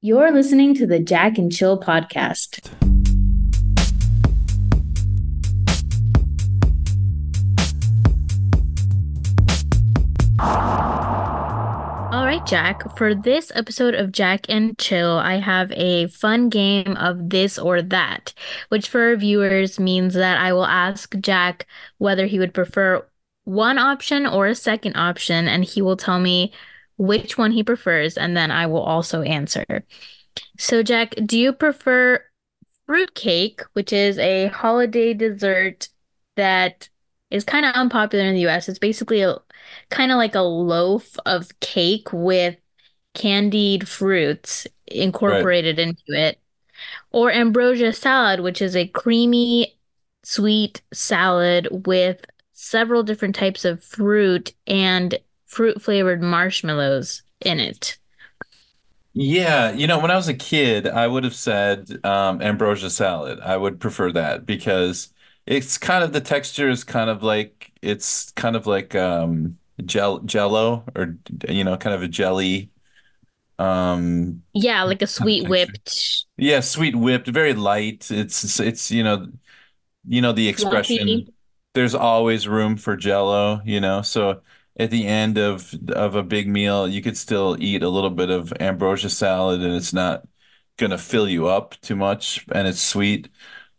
You're listening to the Jack and Chill podcast. All right, Jack. For this episode of Jack and Chill, I have a fun game of this or that, which for our viewers means that I will ask Jack whether he would prefer one option or a second option, and he will tell me which one he prefers, and then I will also answer. So, Jack, do you prefer fruitcake, which is a holiday dessert that is kind of unpopular in the US? It's basically a kind of like a loaf of cake with candied fruits incorporated right. into it. Or ambrosia salad, which is a creamy, sweet salad with several different types of fruit and fruit flavored marshmallows in it. Yeah, you know, when I was a kid, I would have said um, ambrosia salad. I would prefer that because it's kind of the texture is kind of like it's kind of like um, gel jello or you know, kind of a jelly. Um, yeah, like a sweet whipped. Yeah, sweet whipped, very light. It's it's you know, you know the expression. Fluffy. There's always room for jello, you know, so at the end of of a big meal, you could still eat a little bit of ambrosia salad, and it's not going to fill you up too much, and it's sweet.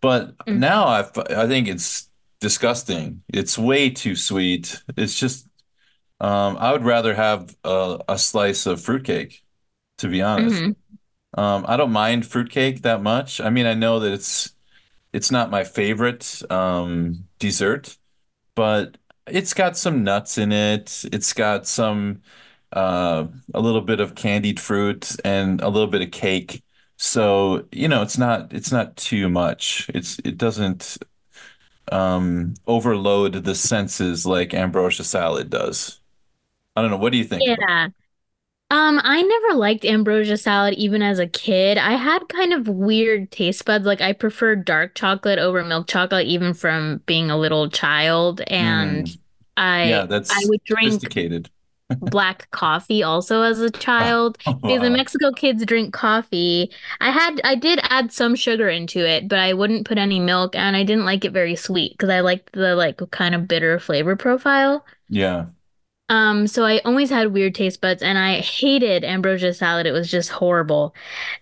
But mm. now I I think it's disgusting. It's way too sweet. It's just um, I would rather have a, a slice of fruitcake, to be honest. Mm-hmm. Um, I don't mind fruitcake that much. I mean, I know that it's it's not my favorite um, dessert, but it's got some nuts in it. It's got some uh, a little bit of candied fruit and a little bit of cake. So, you know, it's not it's not too much. It's it doesn't um, overload the senses like ambrosia salad does. I don't know. What do you think? Yeah. Um, I never liked ambrosia salad even as a kid. I had kind of weird taste buds. Like I prefer dark chocolate over milk chocolate even from being a little child and mm. I yeah, that's I would drink sophisticated. black coffee also as a child wow. because in Mexico kids drink coffee. I had I did add some sugar into it, but I wouldn't put any milk and I didn't like it very sweet because I liked the like kind of bitter flavor profile. Yeah. Um, so I always had weird taste buds and I hated ambrosia salad. It was just horrible.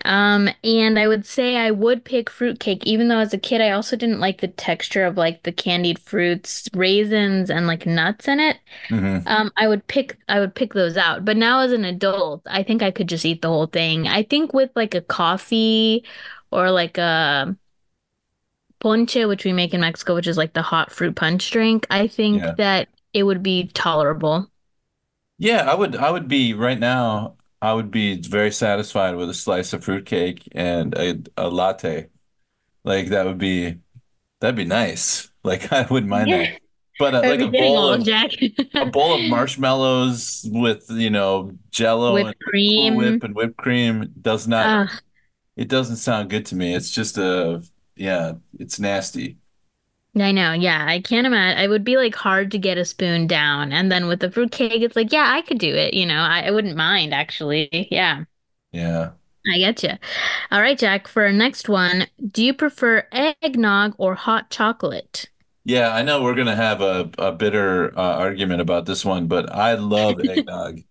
Um, and I would say I would pick fruitcake, even though as a kid I also didn't like the texture of like the candied fruits, raisins, and like nuts in it. Mm-hmm. Um, I would pick I would pick those out. But now as an adult, I think I could just eat the whole thing. I think with like a coffee or like a ponche, which we make in Mexico, which is like the hot fruit punch drink, I think yeah. that it would be tolerable. Yeah, I would I would be right now, I would be very satisfied with a slice of fruitcake and a, a latte. Like that would be that'd be nice. Like I wouldn't mind that. But uh, like a bowl of Jack. a bowl of marshmallows with, you know, jello Whipped and cream. whip and whipped cream does not it doesn't sound good to me. It's just a yeah, it's nasty. I know, yeah. I can't imagine. It would be like hard to get a spoon down. And then with the fruitcake, it's like, yeah, I could do it. You know, I, I wouldn't mind actually. Yeah. Yeah. I get you. All right, Jack, for our next one, do you prefer eggnog or hot chocolate? Yeah, I know we're gonna have a, a bitter uh, argument about this one, but I love eggnog.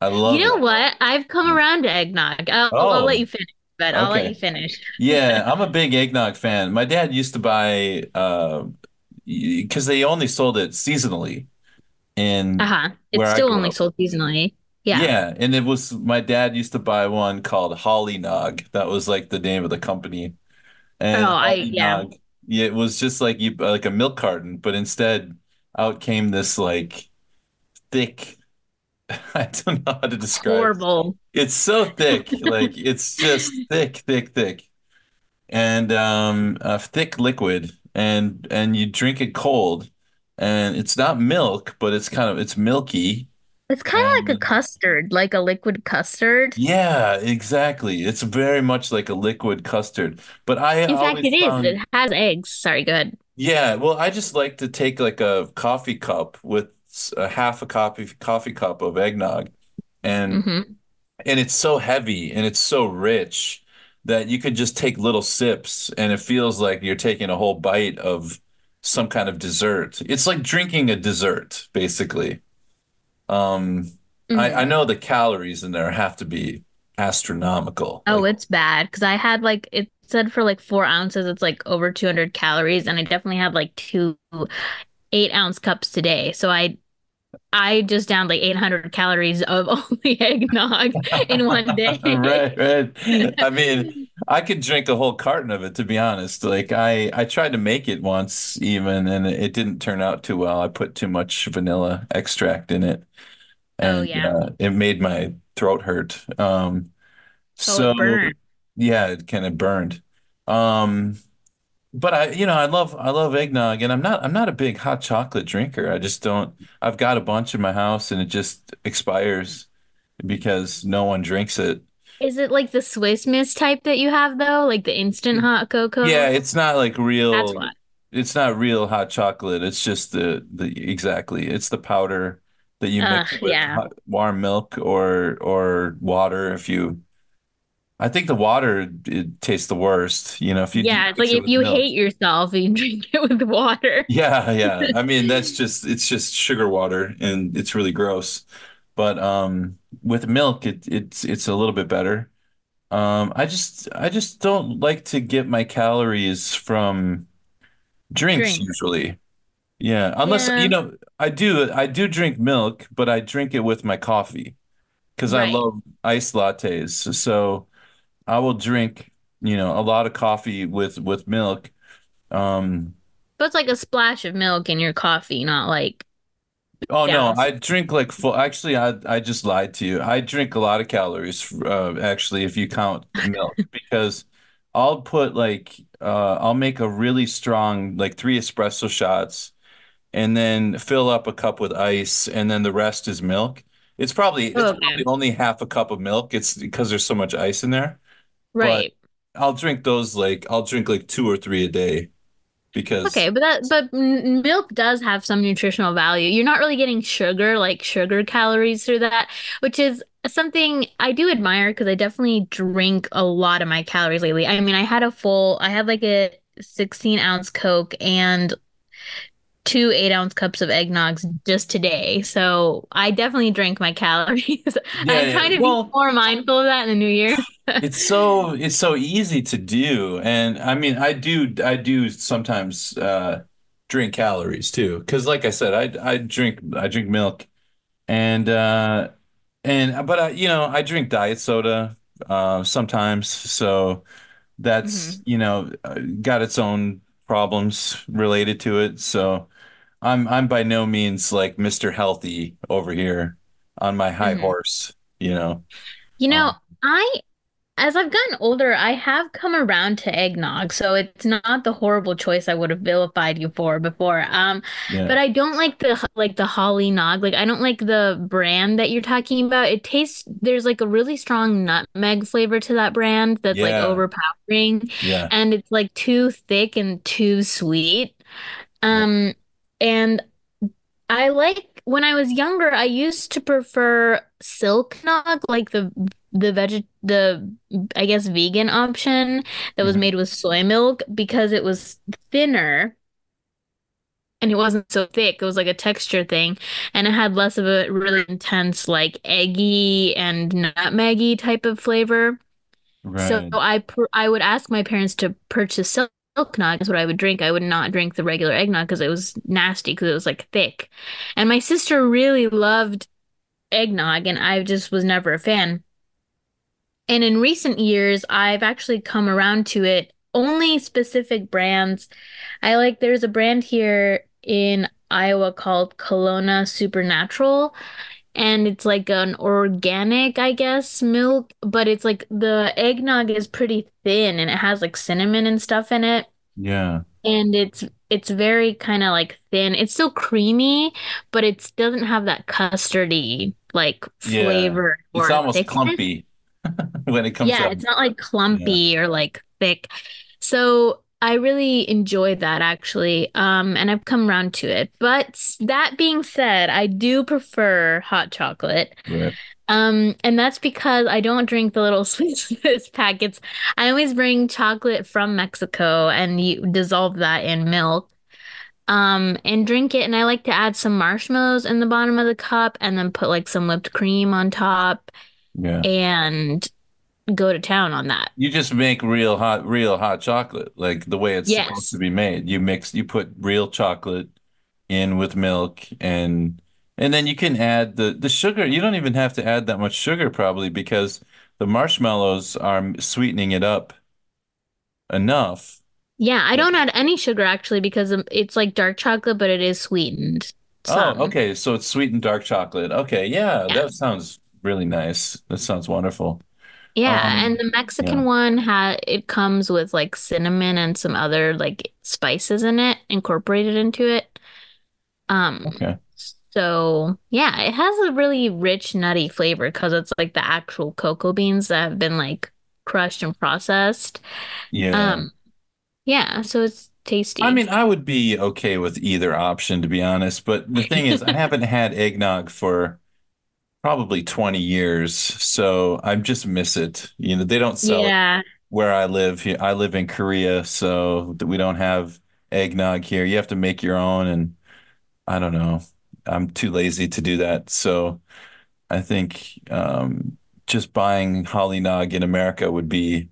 I love You know it. what? I've come around to eggnog. I'll, I'll Oh, let you finish, but I'll let you finish. Yeah, I'm a big eggnog fan. My dad used to buy uh because they only sold it seasonally and Uh-huh. It's still only up. sold seasonally. Yeah. Yeah, and it was my dad used to buy one called Holly Nog. That was like the name of the company. And Oh, I yeah. Yeah, it was just like you like a milk carton, but instead out came this like thick I don't know how to describe it. Horrible. It's so thick. Like it's just thick, thick, thick. And um a thick liquid and and you drink it cold and it's not milk, but it's kind of it's milky. It's kind of like a custard, like a liquid custard. yeah, exactly. It's very much like a liquid custard. But I In fact, it is. found It has eggs. Sorry, go ahead. Yeah, well, I just like to take like a coffee cup with a half a coffee coffee cup of eggnog, and hmm and it's so heavy and it's so rich that you could just take little sips, and it feels like you're taking a whole bite of some kind of dessert. It's like drinking a dessert, basically. Um, I I hmm know the calories in there have to be astronomical. Oh, Like, it's bad because I had like it said for like four ounces, it's like over 200 calories, and I definitely had like two eight ounce cups today. So I I just downed like 800 calories of only eggnog in one day. Right, right. I mean, I could drink a whole carton of it, to be honest. Like I, I tried to make it once even, and it didn't turn out too well. I put too much vanilla extract in it, Oh and yeah. uh, it made my throat hurt. Um, Oh, it so burned. yeah, it kind of burned. Um, but I, you know, I love, I love eggnog, and I'm not, I'm not a big hot chocolate drinker. I just don't. I've got a bunch in my house, and it just expires because no one drinks it. Is it like the Swiss Miss type that you have though? Like the instant mm. hot cocoa? Yeah, it's not like real. That's why. it's not real hot chocolate. It's just the the exactly. It's the powder that you Ugh, mix with yeah. hot, warm milk or or water if you I think the water it tastes the worst, you know, if you Yeah, it's like it if you milk. hate yourself, you drink it with water. Yeah, yeah. I mean, that's just it's just sugar water and it's really gross. But um with milk it it's it's a little bit better. Um I just I just don't like to get my calories from drinks Drink. usually. Yeah, unless you know, I do I do drink milk, but I drink it with my coffee because I love iced lattes. So I will drink, you know, a lot of coffee with with milk. Um, But it's like a splash of milk in your coffee, not like oh no. I drink like full. Actually, I I just lied to you. I drink a lot of calories, uh, actually, if you count the milk, because I'll put like uh, I'll make a really strong like three espresso shots. and then fill up a cup with ice, and then the rest is milk. It's probably it's probably only half a cup of milk. It's because there's so much ice in there. But Right. I'll drink those like I'll drink like two or three a day because Okay, but that but milk does have some nutritional value. You're not really getting sugar, like sugar calories through that, which is something I do admire because I definitely drink a lot of my calories lately. I mean, I had a full, I had like a 16 ounce Coke and two eight ounce cups of eggnogs just today. So I definitely drink my calories. yeah, I'm yeah. trying to be more mindful of that in the new year. it's so it's so easy to do, and I mean I do I do sometimes uh drink calories too because like I said I I drink I drink milk and uh and but I you know I drink diet soda uh sometimes so. that's, hmm you know, uh, got its own problems related to it. So I'm I'm by no means like Mr. Healthy over here on my high hmm horse, you know. You know, Um, I As I've gotten older, I have come around to eggnog, so it's not the horrible choice I would have vilified you for before. Um, yeah. but I don't like the like the Holly Nog. Like I don't like the brand that you're talking about. It tastes there's like a really strong nutmeg flavor to that brand that's like overpowering, Yeah. and it's like too thick and too sweet. Yeah. Um, and I like when I was younger, I used to prefer silk nog, like the the veg the I guess vegan option that was Mhm. made with soy milk because it was thinner and it wasn't so thick. It was like a texture thing, and it had less of a really intense like eggy and nutmeggy type of flavor. So I pr I would ask my parents to purchase silk nog. is what I would drink. I would not drink the regular eggnog because it was nasty because it was like thick. And my sister really loved eggnog, and I just was never a fan. And in recent years, I've actually come around to it. Only specific brands. I like, there's a brand here in Iowa called Kalona Supernatural and it's like an organic, I guess, milk, but it's like the eggnog is pretty thin and it has like cinnamon and stuff in it. Yeah. And it's it's very kind of like thin. It's still creamy, but it doesn't have that custardy like Yeah. flavor It's almost thickness. clumpy when it comes Yeah, it's not like Yeah. clumpy or like thick. So I really enjoyed that actually. Um, and I've come around to it. But that being said, I do prefer hot chocolate. Right. Um, and that's because I don't drink the little Swiss packets. I always bring chocolate from Mexico and you dissolve that in milk. Um, and drink it. And I like to add some marshmallows in the bottom of the cup and then put like some whipped cream on top Yeah. and go to town on that. You just make real hot, real hot chocolate, like the way it's supposed to be made. You mix, you put real chocolate in with milk and and then you can add the the sugar. You don't even have to add that much sugar probably because the marshmallows are sweetening it up enough. Yeah, I don't add any sugar actually because um, it's like dark chocolate, but it is sweetened Oh, okay. So it's sweetened dark chocolate. Okay, yeah, Yeah. that sounds really nice. That sounds wonderful. Yeah, and Um, the yeah. Mexican one ha it comes with like cinnamon and some other like spices in it incorporated into it. Um, Okay. so yeah, it has a really rich nutty flavor because it's like the actual cocoa beans that have been like crushed and processed. Yeah. Um, yeah, so it's tasty. I mean, I would be okay with either option, to be honest. But the thing is, I haven't had eggnog for probably 20 years, so I just miss it. You know, they don't sell it Yeah. where I live here. I live in Korea, so we don't have eggnog here. You have to make your own, and I don't know. I'm too lazy to do that. So I think um, just buying Holly Nog in America would be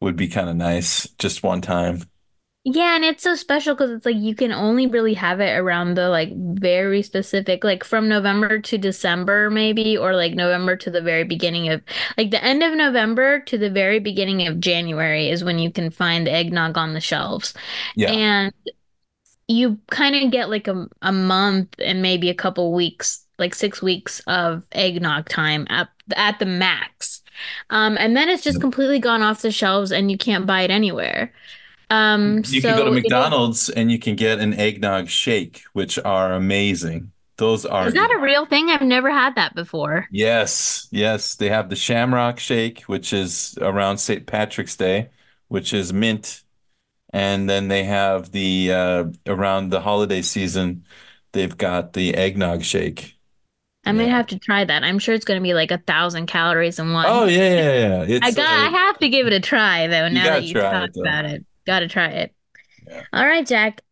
would be kind of nice, just one time. Yeah, and it's so special because it's like you can only really have it around the like very specific, like from November to December, maybe, or like November to the very beginning of like the end of November to the very beginning of January is when you can find the eggnog on the shelves. Yeah. And you kind of get like a, a month and maybe a couple weeks, like six weeks of eggnog time at at the max. Um, and then it's just completely gone off the shelves and you can't buy it anywhere. Um, You can go to so McDonald's and you can get an eggnog shake, which are amazing. Those are Is that a real thing? I've never had that before. yes, yes. They have the Shamrock Shake, which is around St. Patrick's Day, which is mint, and then they have the uh, around the holiday season, they've got the eggnog shake. I might Yeah. have to try that. I'm sure it's going to be like a thousand calories in Oh one. yeah, yeah, yeah. I got, uh, I have to give it a try though, now that you talk it about it. Gotta try it. Yeah. All right, Jack.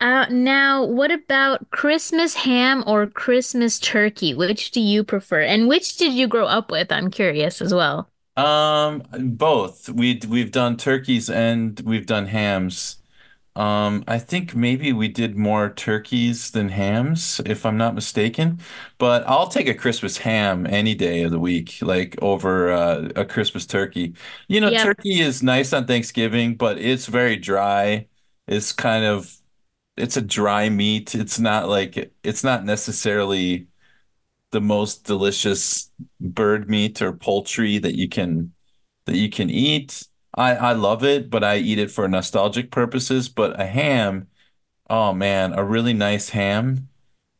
Uh, now, what about Christmas ham or Christmas turkey? Which do you prefer? And which did you grow up with? I'm curious as well. Um, both. We we've done turkeys and we've done hams. Um, I think maybe we did more turkeys than hams, if I'm not mistaken. But I'll take a Christmas ham any day of the week, like over uh, a Christmas turkey. You know, Yep. turkey is nice on Thanksgiving, but it's very dry. It's kind of it's a dry meat. It's not like it's not necessarily the most delicious bird meat or poultry that you can that you can eat. I I love it, but I eat it for nostalgic purposes. But a ham, oh man, a really nice ham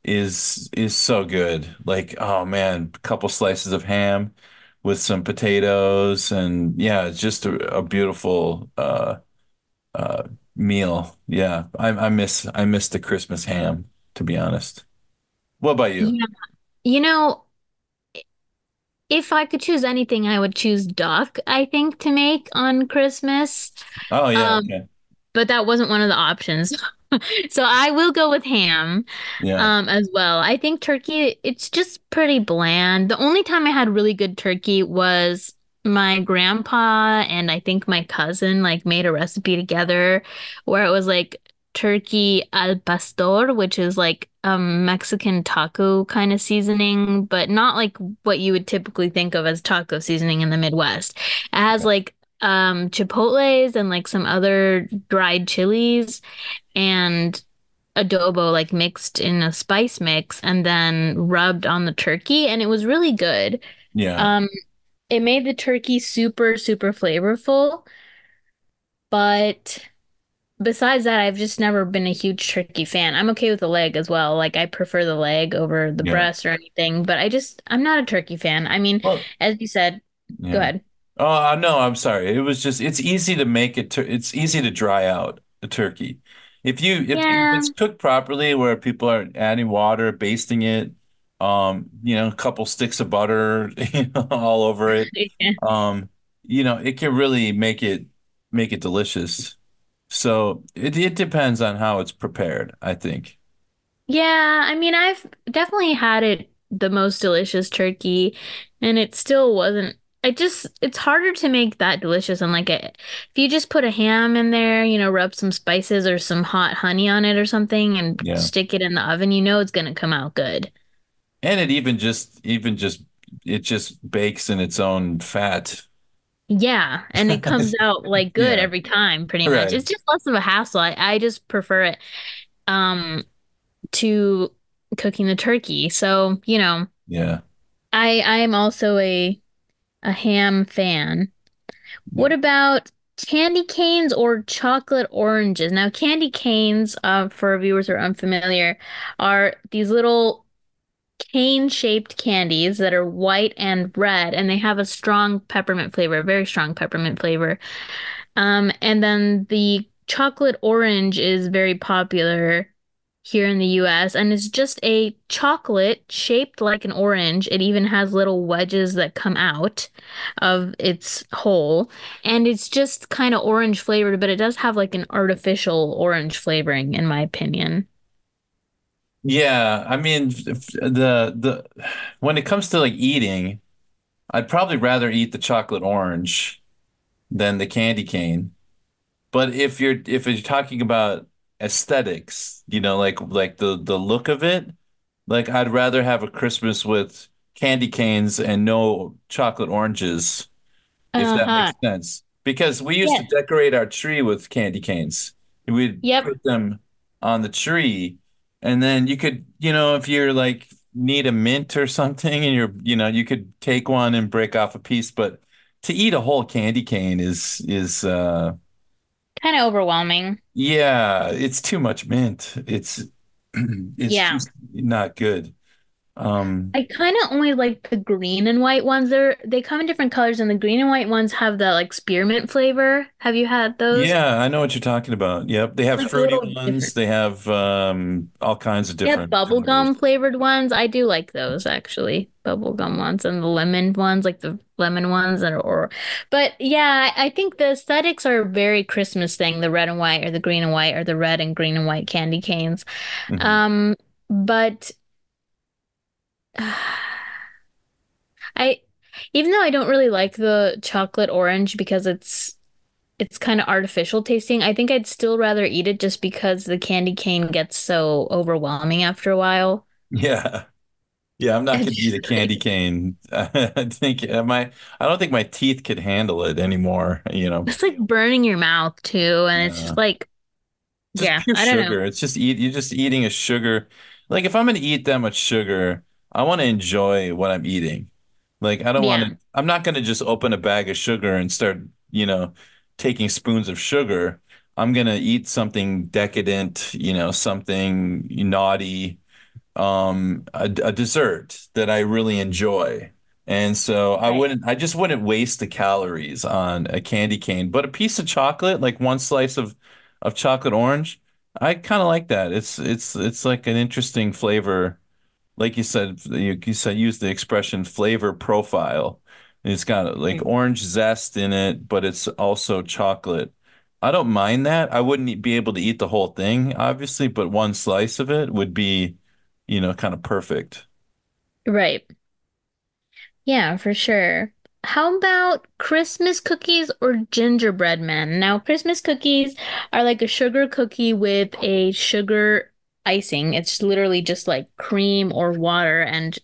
is is so good. Like, oh man, a couple slices of ham with some potatoes and yeah, it's just a, a beautiful uh uh meal. Yeah, I I miss I miss the Christmas ham, to be honest. What about you? Yeah. You know, if I could choose anything, I would choose duck, I think, to make on Christmas. Oh yeah, Um, okay. but that wasn't one of the options. So I will go with ham, Yeah. um, as well. I think turkey, it's just pretty bland. The only time I had really good turkey was my grandpa and I think my cousin like made a recipe together where it was like turkey al pastor, which is like a Mexican taco kind of seasoning, but not like what you would typically think of as taco seasoning in the Midwest. It has like um chipotles and like some other dried chilies and adobo like mixed in a spice mix and then rubbed on the turkey and it was really good. Yeah. Um it made the turkey super super flavorful. But besides that, I've just never been a huge turkey fan. I'm okay with the leg as well. Like I prefer the leg over the Yeah. breast or anything, but I just I'm not a turkey fan. I mean, Well, as you said, go ahead. Oh, uh, no, I'm sorry. It was just it's easy to make it tur it's easy to dry out the turkey. If you if, if Yeah. it's cooked properly where people are adding water, basting it, um, you know, a couple sticks of butter, you know, all over it, um, you know, it can really make it make it delicious. So it it depends on how it's prepared, I think. Yeah, I mean, I've definitely had it the most delicious turkey, and it still wasn't. I just, it's harder to make that delicious. And like, it, if you just put a ham in there, you know, rub some spices or some hot honey on it or something, and Yeah. stick it in the oven, you know, it's gonna come out good. And it even just even just it just bakes in its own fat. Yeah, and it comes out like good Yeah, every time, pretty much. right. It's just less of a hassle. I, I just prefer it um to cooking the turkey. So, you know, Yeah. I I am also a a ham fan. What about candy canes or chocolate oranges? Now, candy canes, uh, for viewers who are unfamiliar, are these little cane-shaped candies that are white and red, and they have a strong peppermint flavor, very strong peppermint flavor. Um, and then the chocolate orange is very popular here in the US, and it's just a chocolate shaped like an orange. It even has little wedges that come out of its hole, and it's just kind of orange flavored, but it does have like an artificial orange flavoring, in my opinion. Yeah, I mean the the when it comes to like eating, I'd probably rather eat the chocolate orange than the candy cane. But if you're if you're talking about aesthetics, you know, like like the the look of it, like I'd rather have a Christmas with candy canes and no chocolate oranges. if that Uh-huh. makes sense. Because we used to Yes. decorate our tree with candy canes. We'd Yep. put them on the tree, and then you could, you know, if you're like need a mint or something, and you're, you know, you could take one and break off a piece. But to eat a whole candy cane is is uh Kind of overwhelming. yeah, it's too much mint. It's it's Yeah. just not good. Um I kind of only like the green and white ones. They're they come in different colors, and the green and white ones have the like spearmint flavor. Have you had those? Yeah, I know what you're talking about. Yep, they have Like fruity ones. different. They have um, all kinds of They have different bubblegum flavored ones. I do like those actually. Bubblegum ones and the lemon ones, like the lemon ones that are or but yeah, I think the aesthetics are a very Christmas thing, the red and white or the green and white or the red and green and white candy canes. Mhm. Um, but I even though I don't really like the chocolate orange because it's it's kind of artificial tasting, I think I'd still rather eat it just because the candy cane gets so overwhelming after a while. Yeah, yeah. I'm not going to eat a candy cane. I think uh, my I don't think my teeth could handle it anymore. You know, it's like burning your mouth too, and it's just like Just yeah, I don't know. sugar. It's just eat. You're just eating a sugar. Like if I'm going to eat that much sugar, I want to enjoy what I'm eating. Like I don't want to. I'm not going to just open a bag of sugar and start, you know, taking spoons of sugar. I'm going to eat something decadent, you know, something naughty um a, a dessert that I really enjoy. And so I wouldn't I just wouldn't waste the calories on a candy cane, but a piece of chocolate, like one slice of of chocolate orange, I kind of like that. It's it's it's like an interesting flavor. Like you said, you, you said use the expression flavor profile. It's got like Mm. orange zest in it, but it's also chocolate. I don't mind that. I wouldn't be able to eat the whole thing, obviously, but one slice of it would be you know, kind of perfect. Right. Yeah, for sure. How about Christmas cookies or gingerbread men? Now, Christmas cookies are like a sugar cookie with a sugar icing. It's literally just like cream or water and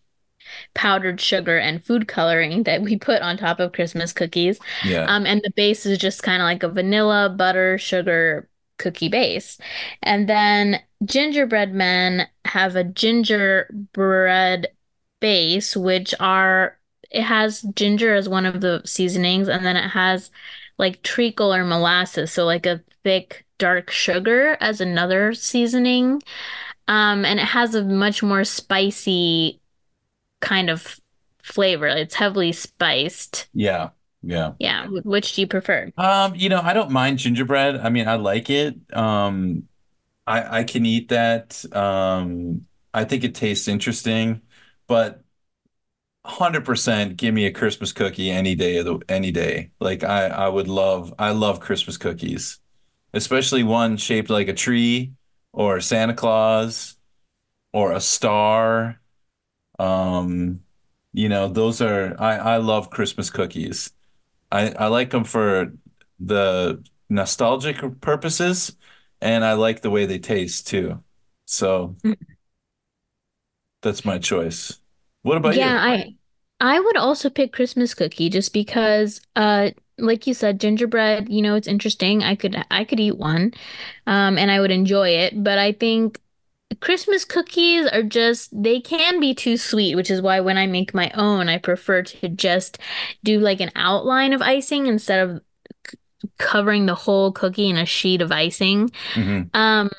powdered sugar and food coloring that we put on top of Christmas cookies. Yeah. Um, and the base is just kind of like a vanilla, butter, sugar cookie base. And then gingerbread men have a gingerbread base, which are it has ginger as one of the seasonings, and then it has like treacle or molasses, so like a thick dark sugar as another seasoning. Um, and it has a much more spicy kind of flavor. It's heavily spiced. Yeah. Yeah. Yeah. Which do you prefer? Um, you know, I don't mind gingerbread. I mean, I like it. Um, I I can eat that. Um, I think it tastes interesting, but 100% give me a Christmas cookie any day of the any day. Like I I would love I love Christmas cookies, especially one shaped like a tree or Santa Claus or a star. Um, you know, those are I I love Christmas cookies. I I like them for the nostalgic purposes, and I like the way they taste too. So that's my choice. What about you? Yeah, I I would also pick Christmas cookie just because uh like you said gingerbread, you know, it's interesting. I could I could eat one um and I would enjoy it, but I think Christmas cookies are just they can be too sweet, which is why when I make my own, I prefer to just do like an outline of icing instead of c- covering the whole cookie in a sheet of icing. hmm Um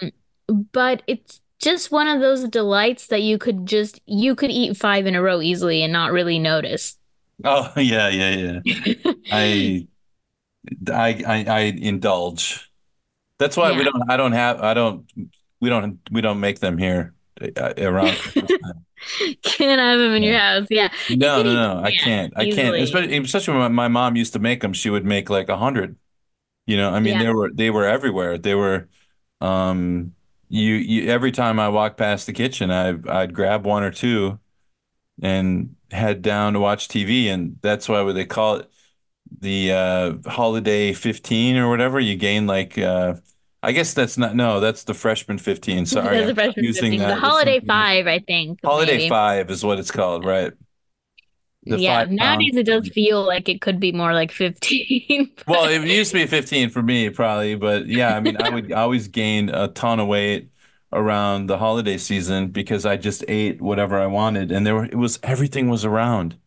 but it's just one of those delights that you could just you could eat five in a row easily and not really notice. Oh yeah, yeah, yeah. I I I, I indulge. That's why we don't I don't have I don't we don't we don't make them here uh, around Can't have them in your house. Yeah. No, no, no. I can't. I can't. Especially, especially when my, my mom used to make them, she would make like a hundred. You know, I mean, Yeah. they were they were everywhere. They were um you you every time I walked past the kitchen, I I'd grab one or two and head down to watch TV, and that's why they call it the uh holiday 15 or whatever. You gain like uh I guess that's not no, that's the freshman 15. Sorry, That's I'm freshman confusing 15. The that with holiday five, I think, Holiday maybe. 5 is what it's called, right? The Yeah. Nowadays it does feel like it could be more like 15. Well, it used to be 15 for me, probably, but yeah, I mean, I would always gain a ton of weight around the holiday season because I just ate whatever I wanted, and there were, it was everything was around.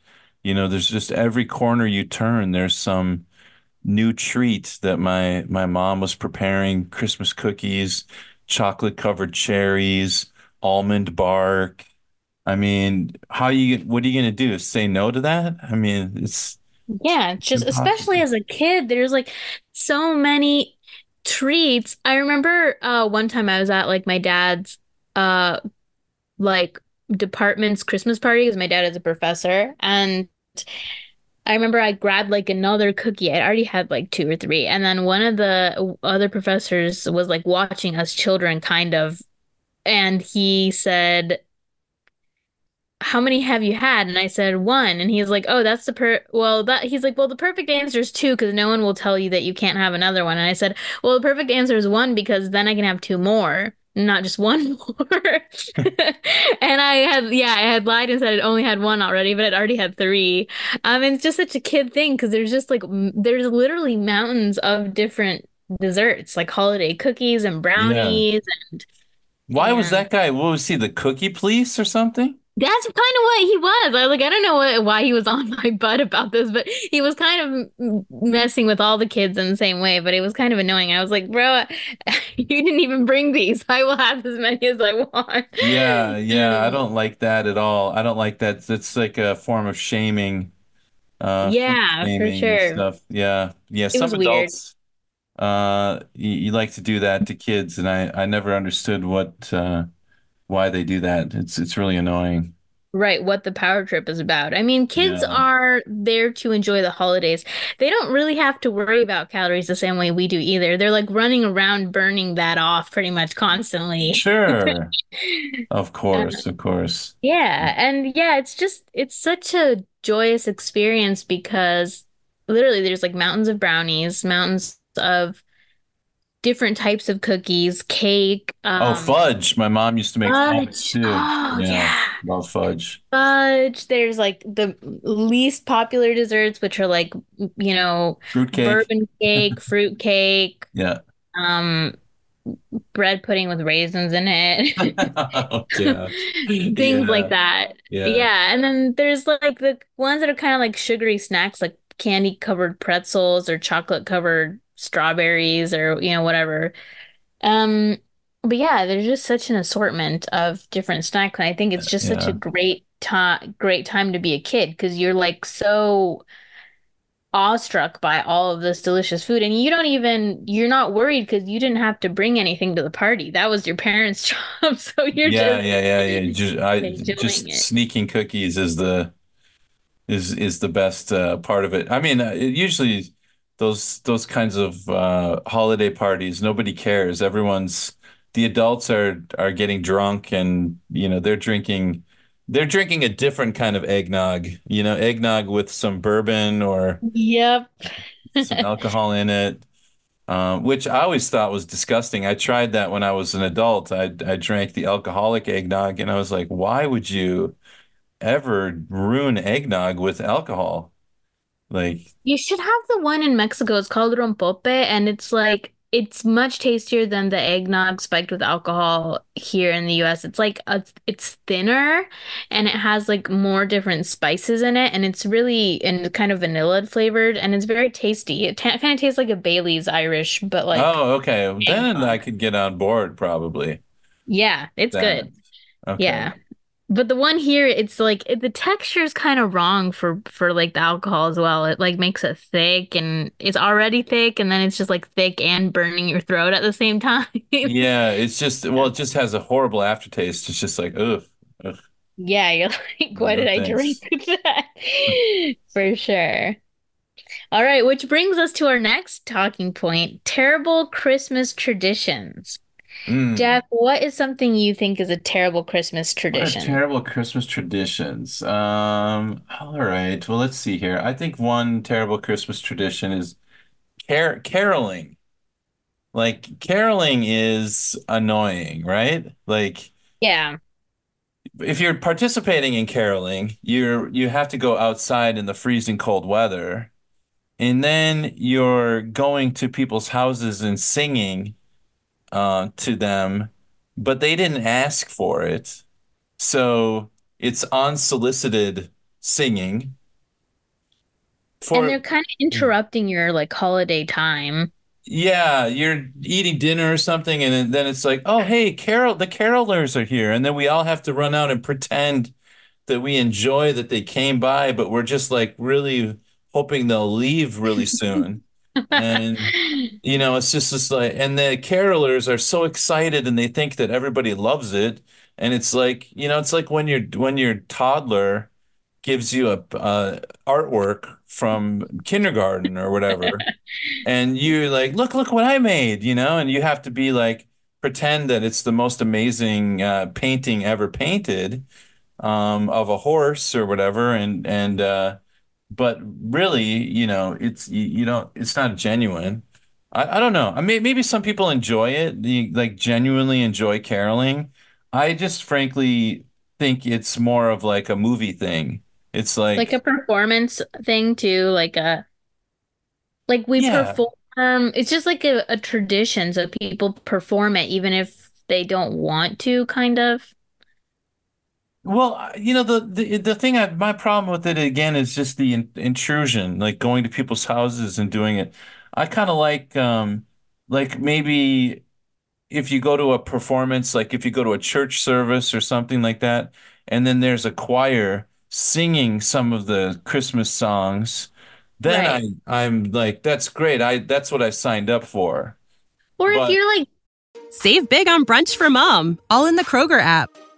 You know, there's just every corner you turn, there's some new treat that my my mom was preparing, Christmas cookies, chocolate covered cherries, almond bark. I mean, how you what are you gonna do? Say no to that? I mean, it's Yeah, just especially as a kid, there's like so many treats. I remember uh one time I was at like my dad's uh like department's Christmas party because my dad is a professor and I remember I grabbed like another cookie. I already had like two or three. And then one of the other professors was like watching us children kind of and he said how many have you had? And I said one. And he's like, oh, that's the per well, that he's like, well, the perfect answer is two because no one will tell you that you can't have another one. And I said, well, the perfect answer is one because then I can have two more, not just one more. And I had, yeah, I had lied and said I'd only had one already, but I'd already had three. Um, and it's just such a kid thing because there's just like m- there's literally mountains of different desserts, like holiday cookies and Yeah. brownies and Why was that guy? What was he, the cookie police or something? That's kind of what he was. I was like I don't know what, why he was on my butt about this, but he was kind of messing with all the kids in the same way, but it was kind of annoying. I was like, "Bro, you didn't even bring these. I will have as many as I want." Yeah, yeah, I don't like that at all. I don't like that. It's like a form of shaming, uh, yeah, for sure. stuff. Yeah, yeah. It Some was weird. adults, uh, you, you like to do that to kids, and I, I never understood what, uh, why they do that. It's, it's really annoying. Right, what the power trip is about. I mean, kids Yeah, are there to enjoy the holidays. They don't really have to worry about calories the same way we do either. They're like running around burning that off pretty much constantly. sure. Of course, of course. Yeah, mm. and yeah, it's just it's such a joyous experience because literally there's like mountains of brownies, mountains of different types of cookies, cake, Oh, um, fudge. My mom used to make fudge fudge. too. Oh Yeah, yeah. love fudge. Fudge. There's like the least popular desserts, which are like, you know, Fruitcake. bourbon cake, fruit cake, Yeah. um, bread pudding with raisins in it. oh, yeah. Things Yeah. like that. Yeah. Yeah, and then there's like the ones that are kind of like sugary snacks, like candy covered pretzels or chocolate covered strawberries or you know whatever. Um, but yeah, there's just such an assortment of different snacks, and I think it's just such a great time, great time to be a kid because you're like so awestruck by all of this delicious food, and you don't even you're not worried because you didn't have to bring anything to the party. That was your parents' job, so you're Yeah, just yeah, yeah, yeah. Just, I just it. sneaking cookies is the is is the best uh, part of it. I mean, uh, it, usually those those kinds of uh, holiday parties, nobody cares. Everyone's the adults are are getting drunk and you know they're drinking they're drinking a different kind of eggnog. You know, eggnog with some bourbon or Yep. some alcohol in it. Um, which I always thought was disgusting. I tried that when I was an adult. I I drank the alcoholic eggnog, and I was like, why would you ever ruin eggnog with alcohol? Like, You should have the one in Mexico. It's called rompope, and it's like it's much tastier than the eggnog spiked with alcohol here in the US. It's like a, it's thinner and it has like more different spices in it, and it's really and kind of vanilla flavored, and it's very tasty. It ta kind of tastes like a Bailey's Irish, but like oh, okay. Then I eggnog. could get on board probably. Yeah, it's That. good. Okay. Yeah. But the one here, it's like it, the texture is kind of wrong for for like the alcohol as well. It like makes it thick and it's already thick and then it's just like thick and burning your throat at the same time. Yeah, it's just well, it just has a horrible aftertaste. It's just like, ugh, ugh, Yeah, you're like, why no did I drink that? For sure. All right, which brings us to our next talking point, terrible Christmas traditions. Mm. Jack, what is something you think is a terrible Christmas tradition? terrible Christmas traditions? Um, all right. Well, let's see here. I think one terrible Christmas tradition is car caroling. Like caroling is annoying, right? Like Yeah. if you're participating in caroling, you're you have to go outside in the freezing cold weather, and then you're going to people's houses and singing uh, to them, but they didn't ask for it. So it's unsolicited singing For, And they're kind of interrupting your like holiday time. Yeah, you're eating dinner or something, and then then it's like, oh, hey, Carol, the carolers are here, and then we all have to run out and pretend that we enjoy that they came by, but we're just like really hoping they'll leave really soon. And you know, it's just this like, and the carolers are so excited, and they think that everybody loves it, and it's like, you know, it's like when your when your toddler gives you a, uh artwork from kindergarten or whatever and you're like, look, look what I made, you know, and you have to be like, pretend that it's the most amazing uh, painting ever painted um, of a horse or whatever, and and uh, but really, you know, it's you, you don't, it's not genuine. I, I don't know. I mean, maybe some people enjoy it, like genuinely enjoy caroling. I just frankly think it's more of like a movie thing. It's Like like a performance thing too, like a like we yeah. perform. It's just like a, a tradition, so people perform it even if they don't want to, kind of. Well, uh, you know, the the the thing I my problem with it again is just the in, intrusion, like going to people's houses and doing it. I kind of like um like maybe if you go to a performance, like if you go to a church service or something like that, and then there's a choir singing some of the Christmas songs, then I Right. I'm like that's great. I that's what I signed up for. Or if you're like, Save big on brunch for mom, all in the Kroger app.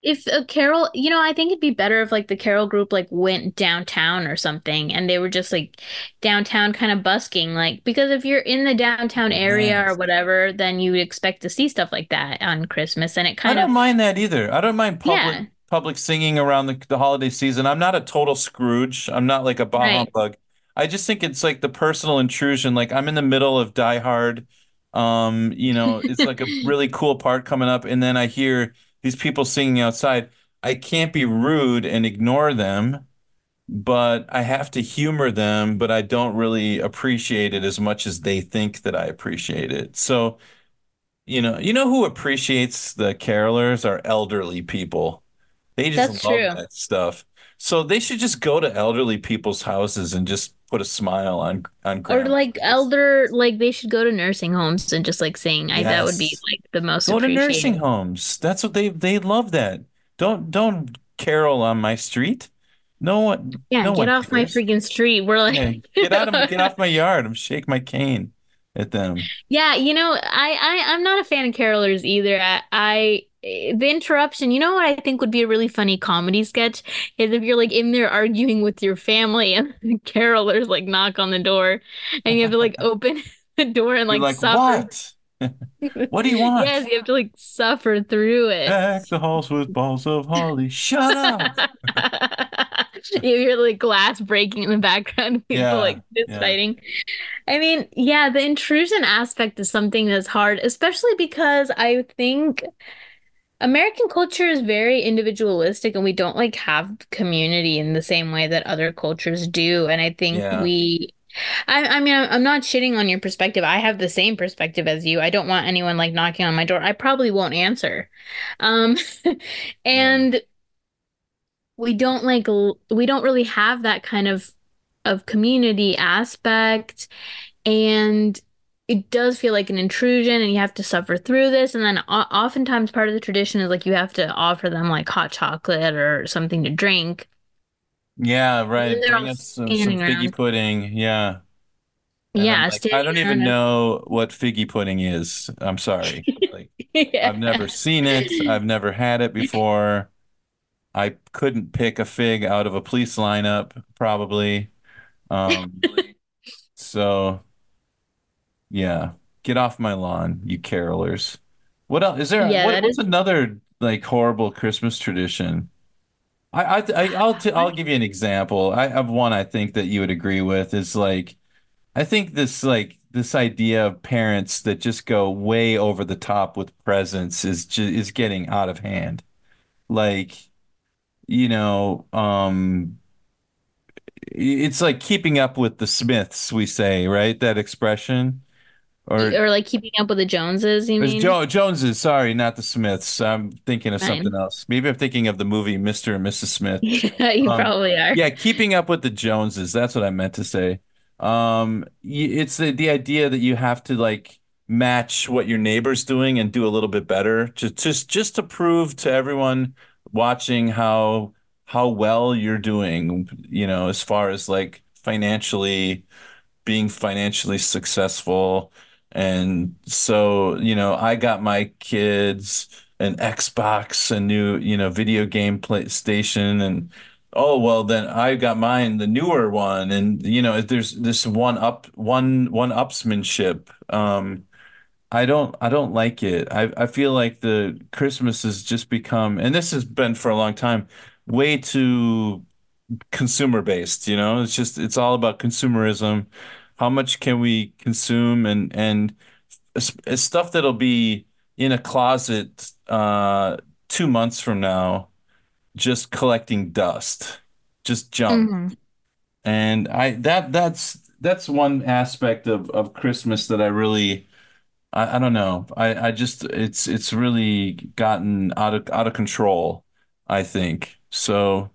If a carol, you know, I think it'd be better if like the carol group like went downtown or something and they were just like downtown kind of busking like because if you're in the downtown area or whatever, then you would expect to see stuff like that on Christmas and it kind of I don't of mind that either. I don't mind public yeah, public singing around the, the holiday season. I'm not a total Scrooge. I'm not like a bah right. humbug. I just think it's like the personal intrusion. Like I'm in the middle of Die Hard. Um, you know, it's like a really cool part coming up, and then I hear these people singing outside. I can't be rude and ignore them, but I have to humor them, but I don't really appreciate it as much as they think that I appreciate it. So You know, you know who appreciates the carolers are elderly people. They That's just love true. that stuff. So they should just go to elderly people's houses and just put a smile on on Or like elder like they should go to nursing homes and just like sing. I that would be like the most Go to nursing homes. That's what they they love that. Don't don't carol on my street. No one Yeah, no get one off my freaking street. We're Yeah, like get out of get off my yard. I'm shake my cane at them. Yeah, you know, I, I I'm not a fan of carolers either. I, I the interruption, you know what I think would be a really funny comedy sketch is if you're like in there arguing with your family and the carolers like knock on the door and you have to like open the door and like like, suffer. what? What do you want Yes, you have to like suffer through it. Deck the halls with balls of holly. Shut up. You hear like glass breaking in the background, people Yeah, like fist yeah, fighting. I mean, yeah, the intrusion aspect is something that's hard, especially because I think American culture is very individualistic and we don't like have community in the same way that other cultures do. And I think yeah, we, I, I mean, I'm not shitting on your perspective. I have the same perspective as you. I don't want anyone like knocking on my door. I probably won't answer. Um, yeah. and we don't like we don't really have that kind of of community aspect and it does feel like an intrusion and you have to suffer through this and then o oftentimes part of the tradition is like you have to offer them like hot chocolate or something to drink Yeah, right. Bring us some some figgy pudding. Yeah. And yeah like, I don't even know what figgy pudding is. I'm sorry. Like, yeah I've never seen it. I've never had it before. I couldn't pick a fig out of a police lineup, probably. Um, so yeah. Get off my lawn, you carolers. What else? Is there yeah what what's is another like horrible Christmas tradition? I, I, I I'll t I'll give you an example. I have one I think that you would agree with is like I think this like this idea of parents that just go way over the top with presents is ju is getting out of hand. Like, you know, um it's like keeping up with the Smiths, we say, right? That expression. Or or like keeping up with the Joneses you mean Jo Joneses, sorry, not the Smiths. I'm thinking of something else. Maybe I'm thinking of the movie Mr. and Mrs. Smith. yeah you Um, probably are yeah, keeping up with the Joneses. That's what I meant to say. Um, it's the the idea that you have to like match what your neighbor's doing and do a little bit better, just just just to prove to everyone watching how how well you're doing, you know, as far as like financially being financially successful. And so, you know, I got my kids an Xbox, a new, you know, video game PlayStation, and oh well, then I got mine, the newer one, and you know, there's this one up, one one upsmanship. Um, I don't, I don't like it. I I feel like the Christmas has just become, and this has been for a long time, way too consumer based, you know? It's just it's all about consumerism. How much can we consume and and stuff that'll be in a closet uh two months from now just collecting dust, just junk. hmm And I that that's that's one aspect of of Christmas that I really I, I don't know. I I just it's it's really gotten out of out of control, I think. So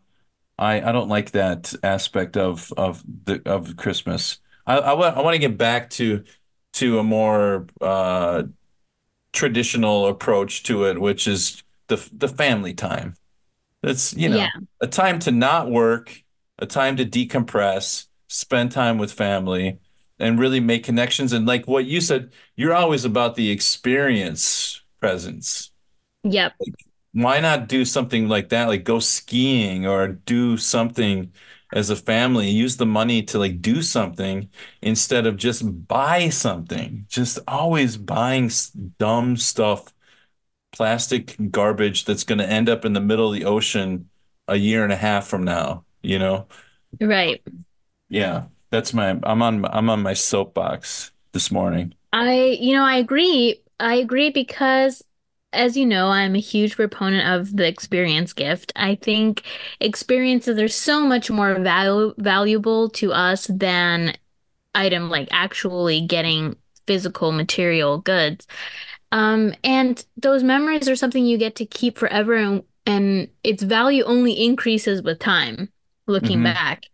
I I don't like that aspect of of the of Christmas. I I want I want to get back to to a more uh traditional approach to it, which is the the family time. It's, you yeah know, a time to not work, a time to decompress, spend time with family, and really make connections. And like what you said, you're always about the experience presence. yep why not do something like that? Like go skiing or do something as a family. Use the money to like do something instead of just buy something. Just always buying dumb stuff, plastic garbage that's going to end up in the middle of the ocean a year and a half from now, you know? Right. Yeah, that's my I'm on I'm on my soapbox this morning. I, you know, I agree. I agree because, as you know, I'm a huge proponent of the experience gift. I think experiences are so much more valu valuable to us than item like actually getting physical material goods. Um, and those memories are something you get to keep forever, and, and its value only increases with time, looking hmm back.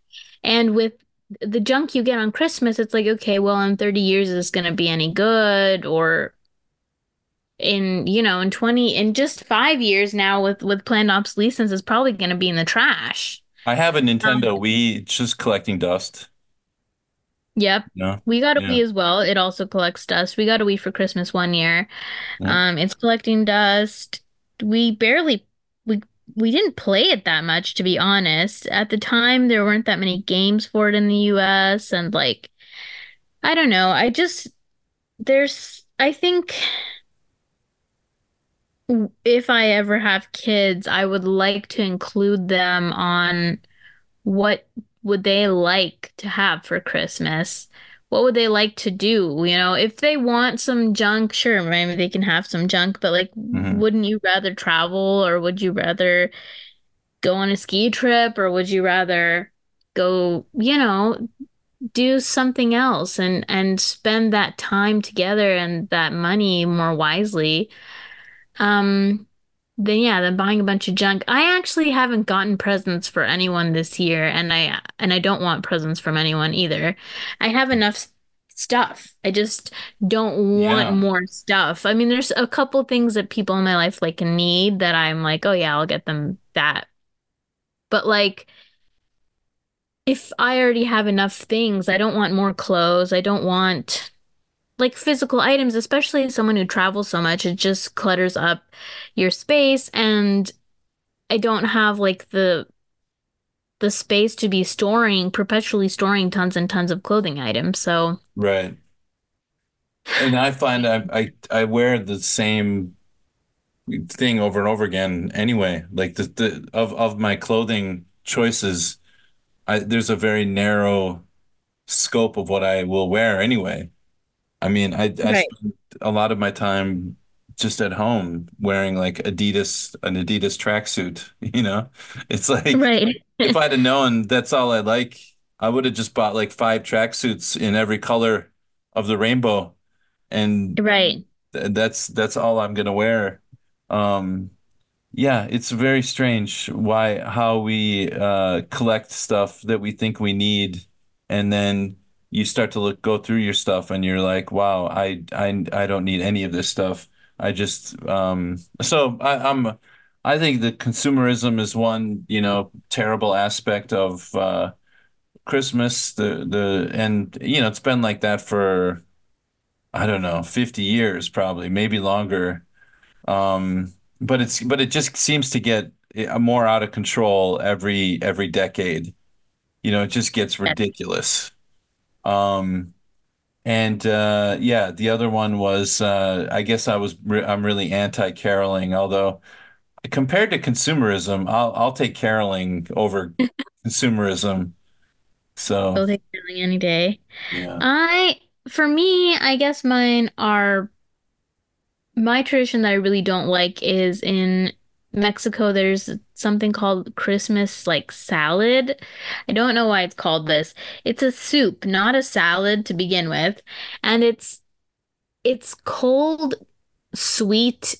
And with the junk you get on Christmas, it's like, okay, well, in 30 years, is this going to be any good? Or in, you know, in 20, in just five years now with with planned obsolescence, is probably going to be in the trash. I have a Um, Nintendo Wii, it's just collecting dust. yep. No. We got a Yeah. Wii as well. It also collects dust. We got a Wii for Christmas one year. Yeah. Um, it's collecting dust. We barely we we didn't play it that much, to be honest. At the time, there weren't that many games for it in the US, and like I don't know. I just there's I think if I ever have kids, I would like to include them on what would they like to have for Christmas? What would they like to do? You know, if they want some junk, sure, maybe they can have some junk, but like, hmm wouldn't you rather travel or would you rather go on a ski trip or would you rather go, you know, do something else and and spend that time together and that money more wisely? Um, then yeah, then buying a bunch of junk. I actually haven't gotten presents for anyone this year, and I and I don't want presents from anyone either. I have enough stuff. I just don't want Yeah. more stuff. I mean, there's a couple things that people in my life like need that I'm like, oh yeah, I'll get them that. But like, if I already have enough things, I don't want more clothes. I don't want like physical items, especially someone who travels so much, it just clutters up your space and I don't have like the the space to be storing, perpetually storing tons and tons of clothing items. So, Right. And I find I, I I wear the same thing over and over again anyway. Like the, the of of my clothing choices, I there's a very narrow scope of what I will wear anyway. I mean, I I Right. spend a lot of my time just at home wearing like Adidas an Adidas tracksuit, you know? It's like right. if I'd have known that's all I like, I would have just bought like five tracksuits in every color of the rainbow and Right. th that's that's all I'm gonna wear. Um yeah, it's very strange why how we uh collect stuff that we think we need and then you start to look go through your stuff and you're like, wow, I I I don't need any of this stuff. I just um so I, I'm I think that consumerism is one, you know, terrible aspect of uh Christmas. The the and you know, it's been like that for I don't know, 50 years probably, maybe longer. Um, but it's but it just seems to get eh, more out of control every every decade. You know, it just gets ridiculous. Um, and uh, yeah, the other one was uh, I guess I was re I'm really anti-caroling, although compared to consumerism, I'll I'll take caroling over consumerism. So I'll take feeling any day. yeah. I, for me, I guess mine are My tradition that I really don't like is in Mexico, there's something called Christmas like salad. I don't know why it's called this. It's a soup, not a salad to begin with, and it's it's cold, sweet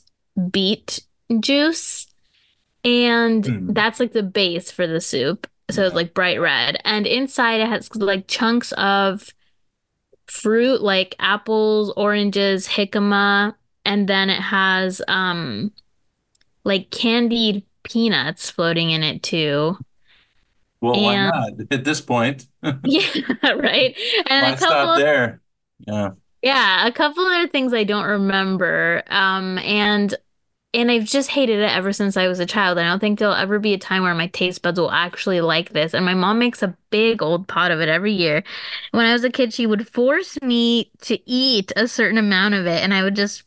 beet juice, and Hmm. that's like the base for the soup. So it's like bright red, and inside it has like chunks of fruit like apples, oranges, jicama, and then it has um like candied peanuts floating in it too. Well, why not? At this point, yeah, right. And why a couple stop there? Yeah. yeah, a couple other things I don't remember. Um and and I've just hated it ever since I was a child. I don't think there'll ever be a time where my taste buds will actually like this. And my mom makes a big old pot of it every year. When I was a kid, she would force me to eat a certain amount of it, and I would just,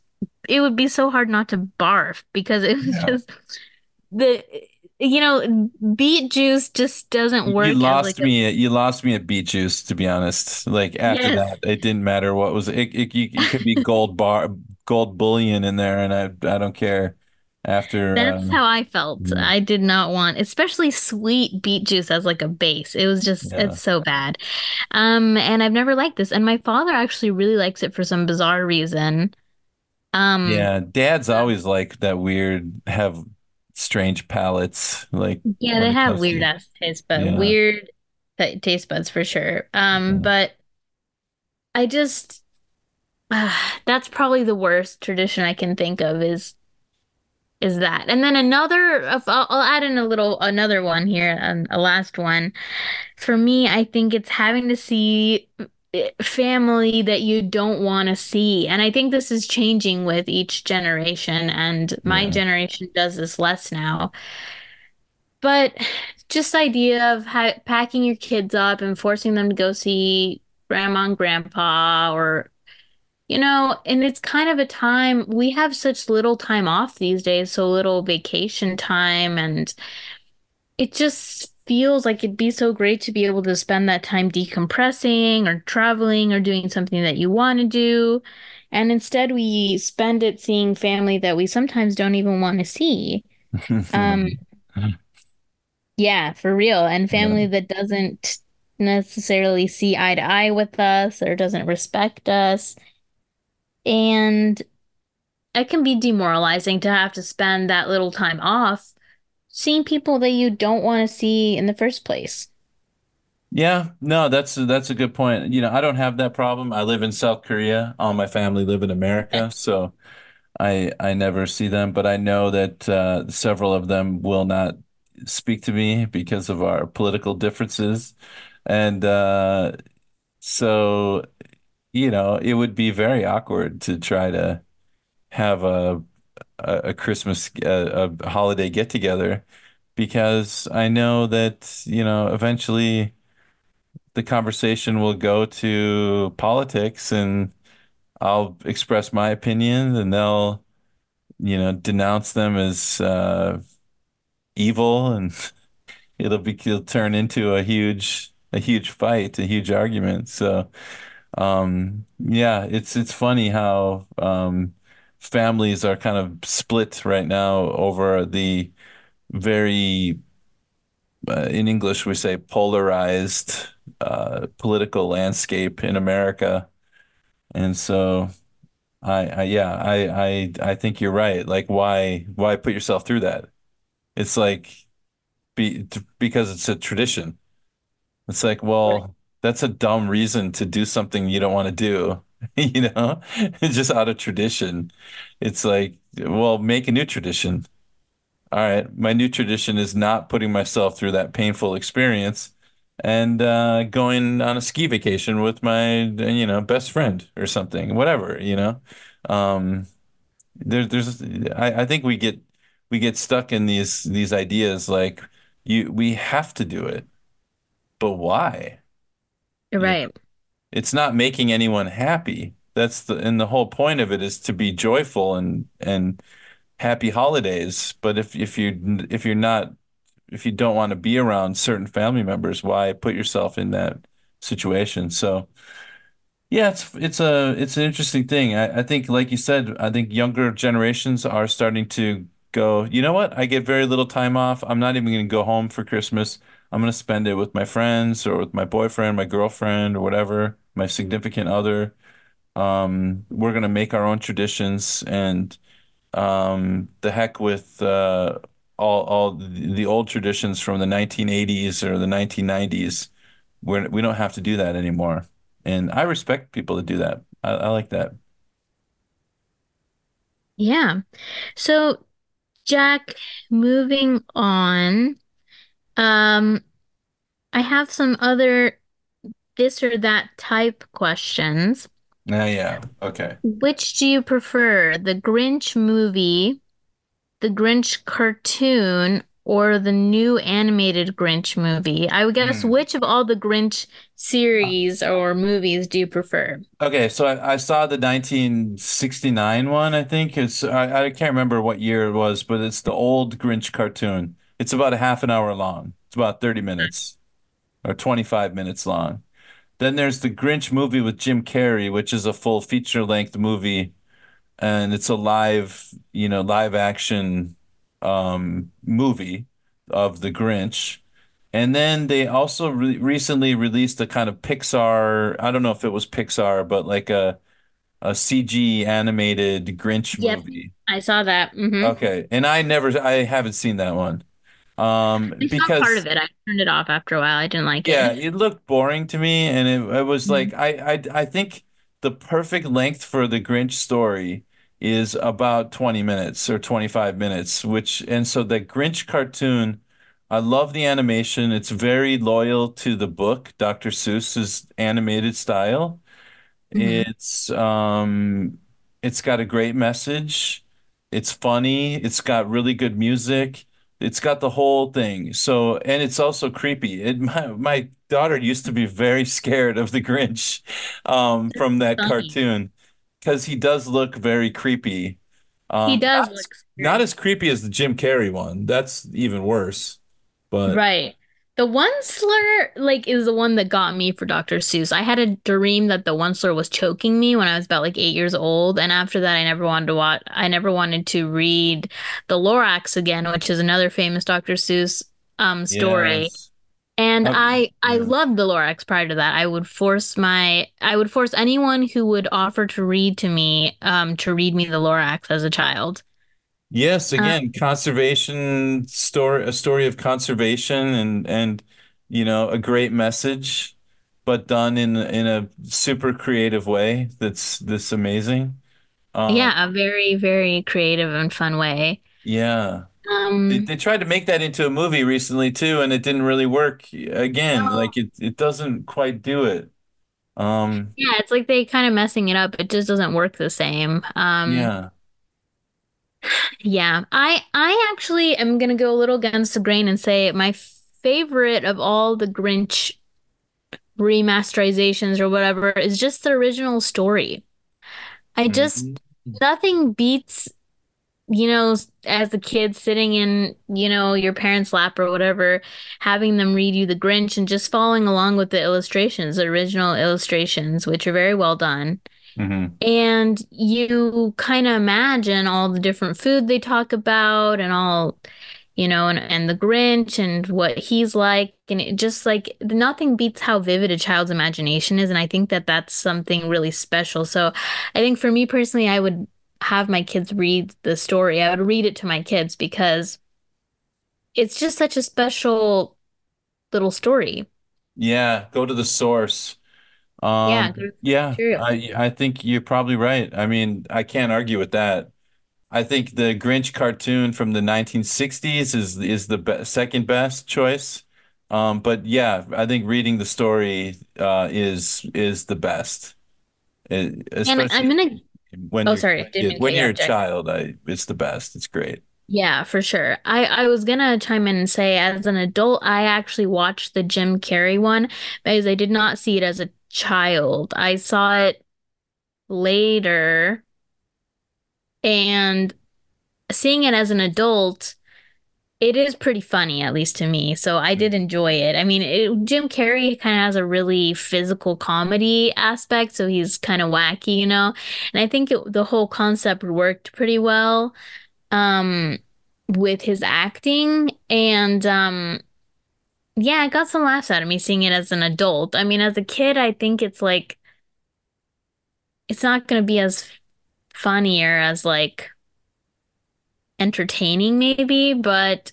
it would be so hard not to barf because it was Yeah. just the, you know, beet juice just doesn't work You lost like a, me at you lost me at beet juice, to be honest. Like after yes. that, it didn't matter what was it. It, you- it could be gold bar, gold bullion in there, and I I don't care. After That's um, how I felt. mm, I did not want, especially sweet beet juice as like a base. It was just, yeah, it's so bad. Um, and I've never liked this. And my father actually really likes it for some bizarre reason. Um, yeah. Dads always like that weird, have strange palates, like yeah, they have weird ass taste, but yeah. weird t taste buds for sure. Um, yeah. but I just, uh, that's probably the worst tradition I can think of is is that. And then another, I'll, I'll add in a little another one here, um, a last one. For me, I think it's having to see family that you don't want to see. And I think this is changing with each generation, and my Yeah. generation does this less now. But just the idea of ha packing your kids up and forcing them to go see grandma and grandpa or you know, and it's kind of a time we have such little time off these days, so little vacation time, and it just feels like it'd be so great to be able to spend that time decompressing or traveling or doing something that you want to do. And instead, we spend it seeing family that we sometimes don't even want to see. Um, yeah, for real. And Yeah. family that doesn't necessarily see eye to eye with us or doesn't respect us. And it can be demoralizing to have to spend that little time off seeing people that you don't want to see in the first place. Yeah, no, that's that's a good point. You know, I don't have that problem. I live in South Korea. All my family live in America, so I I never see them, but I know that uh, several of them will not speak to me because of our political differences. And uh, so, you know, it would be very awkward to try to have a a, a Christmas a, a holiday get together because I know that, you know, eventually the conversation will go to politics and I'll express my opinion and they'll, you know, denounce them as uh, evil and it'll be it'll turn into a huge a huge fight, a huge argument. So, um, yeah, it's it's funny how um, families are kind of split right now over the very uh, in English we say polarized uh, political landscape in America. And so I, I yeah, I, I I think you're right. Like why why put yourself through that? It's like be because it's a tradition. It's like, Right. well, that's a dumb reason to do something you don't want to do, you know? Just out of tradition. It's like, well, make a new tradition. All right, my new tradition is not putting myself through that painful experience and uh, going on a ski vacation with my, you know, best friend or something, whatever, you know. Um, there, there's, I, I think we get we get stuck in these these ideas like you we have to do it, but why? Right. It's not making anyone happy. That's the and the whole point of it is to be joyful and and happy holidays. But if if you if you're not if you don't want to be around certain family members, why put yourself in that situation? So yeah, it's it's a it's an interesting thing. I, I think, like you said, I think younger generations are starting to go, you know what? I get very little time off. I'm not even going to go home for Christmas. I'm going to spend it with my friends or with my boyfriend, my girlfriend, or whatever, my significant other. Um, we're going to make our own traditions and um, the heck with uh, all all the old traditions from the 1980s or the 1990s. We're, we don't have to do that anymore. And I respect people that do that. I, I like that. Yeah. So, Jack, moving on. Um, I have some other this or that type questions. Yeah, yeah. Okay. Which do you prefer, the Grinch movie the Grinch cartoon or the new animated Grinch movie? I would guess Hmm. which of all the Grinch series or movies do you prefer? Okay, so I, I saw the 1969 one, I think. It's I, I can't remember what year it was, but it's the old Grinch cartoon. It's about a half an hour long. It's about 30 minutes or 25 minutes long. Then there's the Grinch movie with Jim Carrey, which is a full feature-length movie, and it's a live, you know, live action um movie of the Grinch. And then they also re recently released a kind of Pixar, I don't know if it was Pixar, but like a a CG animated Grinch Yep, movie. I saw that. hmm Okay, and I never, I haven't seen that one. Um, I saw part of it. I turned it off after a while. I didn't like yeah, it. Yeah, it looked boring to me, and it, it was like Mhm. I, I, I think the perfect length for the Grinch story is about 20 minutes or 25 minutes, which, and so the Grinch cartoon, I love the animation. It's very loyal to the book, Dr. Seuss's animated style. hmm It's um it's got a great message. It's funny. It's got really good music. It's got the whole thing. So, and it's also creepy. It my, my daughter used to be very scared of the Grinch um from that Funny. cartoon because he does look very creepy. He Um does not as, look not as creepy as the Jim Carrey one. That's even worse. But Right. The one slur, like, is the one that got me for Dr. Seuss. I had a dream that the Once-ler was choking me when I was about like eight years old, and after that, I never wanted to watch. I never wanted to read The Lorax again, which is another famous Dr. Seuss um story. yes. And Um, I I yeah. loved The Lorax prior to that. I would force my I would force anyone who would offer to read to me um to read me The Lorax as a child. Yes, Um, again, conservation story, a story of conservation and and you know, a great message, but done in in a super creative way that's that's amazing. Um, yeah, a very, very creative and fun way. yeah. They Um, they tried to make that into a movie recently too, and it didn't really work. Again, no. like it it doesn't quite do it. Um, Yeah, it's like they kind of messing it up. It just doesn't work the same. Um, yeah. Yeah, I I actually am gonna go a little against the grain and say my favorite of all the Grinch remasterizations or whatever is just the original story. I just Mhm. nothing beats, you know, as a kid sitting in, you know, your parents' lap or whatever, having them read you The Grinch and just following along with the illustrations, the original illustrations, which are very well done. Mhm. And you kind of imagine all the different food they talk about and all, you know, and, and the Grinch and what he's like. And it just like nothing beats how vivid a child's imagination is. And I think that that's something really special. So I think for me personally, I would have my kids read the story. I would read it to my kids because it's just such a special little story. Yeah, go to the source. Yeah, Um, good yeah, material. I I think you're probably right. I mean, I can't argue with that. I think the Grinch cartoon from the 1960s is is the be second best choice. Um, but yeah, I think reading the story uh, is is the best, It- And I'm especially gonna, when oh, you're sorry, a didn't mean to When you you're a child, I it's the best. It's great. Yeah, for sure. I I was gonna chime in and say, as an adult, I actually watched the Jim Carrey one because I did not see it as a child. I saw it later, and seeing it as an adult, it is pretty funny, at least to me. So I did enjoy it. I mean, it, Jim Carrey kind of has a really physical comedy aspect, so he's kind of wacky, you know. And I think it, the whole concept worked pretty well um with his acting and um yeah, I got some laughs out of me seeing it as an adult. I mean, as a kid, I think it's like it's not going to be as funny or as like entertaining maybe, but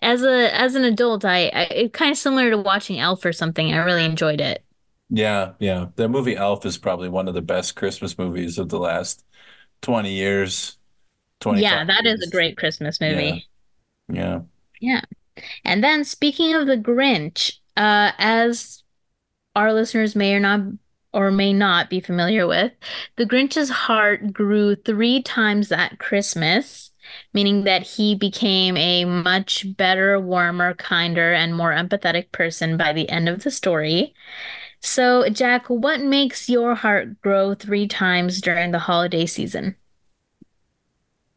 as a as an adult, I, I it kind of similar to watching Elf or something. I really enjoyed it. Yeah, yeah. The movie Elf is probably one of the best Christmas movies of the last 20 years, 25 Yeah, that is a great Christmas Yeah, movie. yeah. Yeah. And then speaking of the Grinch, uh as our listeners may or not or may not be familiar with, the Grinch's heart grew three times that Christmas. meaning that he became a much better, warmer, kinder, and more empathetic person by the end of the story. So, Jack, what makes your heart grow three times during the holiday season?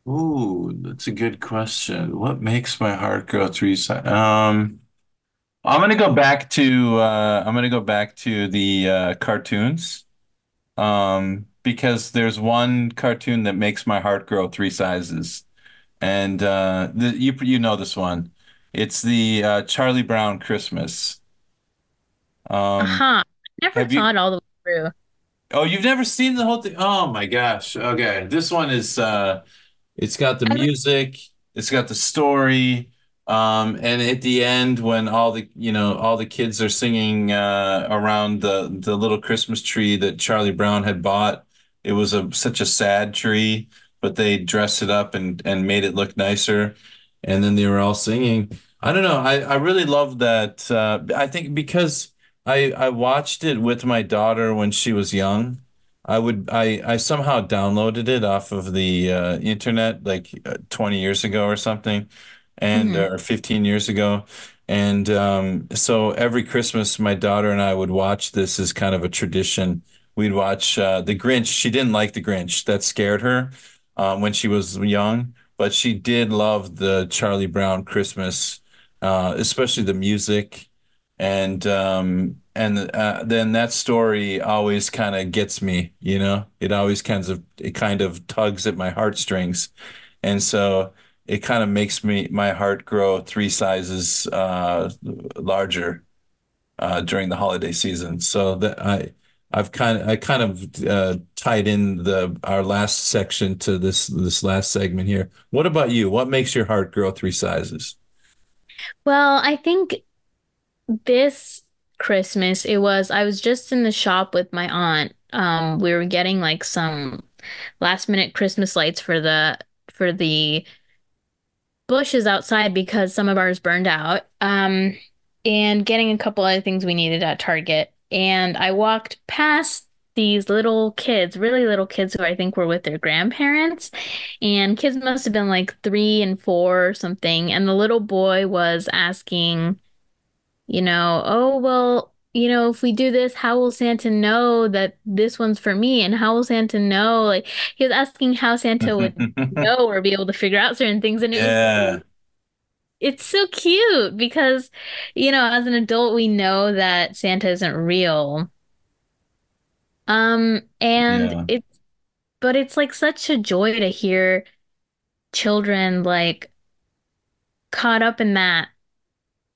Ooh, that's a good question. What makes my heart grow three times? Um, I'm gonna go back to uh, I'm gonna go back to the uh, cartoons. Um, because there's one cartoon that makes my heart grow three sizes, and uh, the, you you know this one. It's the uh, Charlie Brown Christmas. Um, Uh-huh. Never have saw you? it all the way through. Oh, you've never seen the whole thing? Oh my gosh. Okay, this one is. Uh, It's got the music, it's got the story, um, and at the end when all the you know all the kids are singing uh, around the the little Christmas tree that Charlie Brown had bought. It was a such a sad tree, but they dressed it up and and made it look nicer, and then they were all singing. I don't know. I I really love that. Uh, I think because I I watched it with my daughter when she was young. I would I I somehow downloaded it off of the uh, internet like uh, 20 years ago or something and mhm. or 15 years ago and um, so every Christmas my daughter and I would watch this as kind of a tradition. We'd watch uh, The Grinch. She didn't like The Grinch. That scared her um, when she was young, but she did love the Charlie Brown Christmas, uh, especially the music and um and uh, then that story always kind of gets me, you know. It always kind of it kind of tugs at my heartstrings, and so it kind of makes me my heart grow three sizes uh larger uh during the holiday season. So that I I've kind of I kind of uh tied in the our last section to this this last segment here. What about you? What makes your heart grow three sizes? Well, I think this Christmas it was I was just in the shop with my aunt. Um, we were getting like some last minute Christmas lights for the for the bushes outside because some of ours burned out. Um, and getting a couple other things we needed at Target. And I walked past these little kids, really little kids who I think were with their grandparents. And kids must have been like three and four or something. And the little boy was asking, you know, oh, well, you know, if we do this, how will Santa know that this one's for me? And how will Santa know? Like, he was asking how Santa would know or be able to figure out certain things. And it Yeah. so it's so cute because, you know, as an adult, we know that Santa isn't real. Um, and Yeah. it, but it's like such a joy to hear children like caught up in that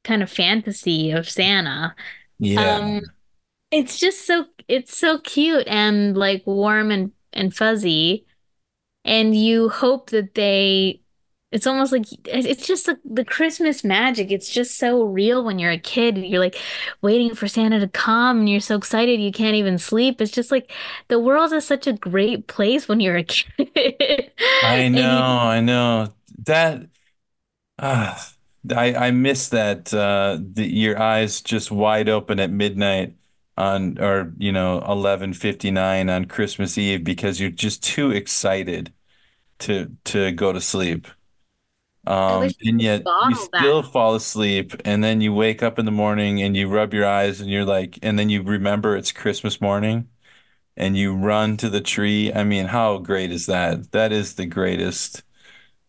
kind of fantasy of Santa. Yeah. Um, it's just so, it's so cute and like warm and, and fuzzy. and you hope that they it's almost like it's just the, the Christmas magic. It's just so real when you're a kid. You're like waiting for Santa to come and you're so excited you can't even sleep. It's just like the world is such a great place when you're a kid. I know, you I know. That ah, I I miss that uh the, your eyes just wide open at midnight on or you know 11:59 on Christmas Eve because you're just too excited to to go to sleep. Um and yet you bottle that. still fall asleep and then you wake up in the morning and you rub your eyes and you're like and then you remember it's Christmas morning and you run to the tree. I mean, how great is that? That is the greatest.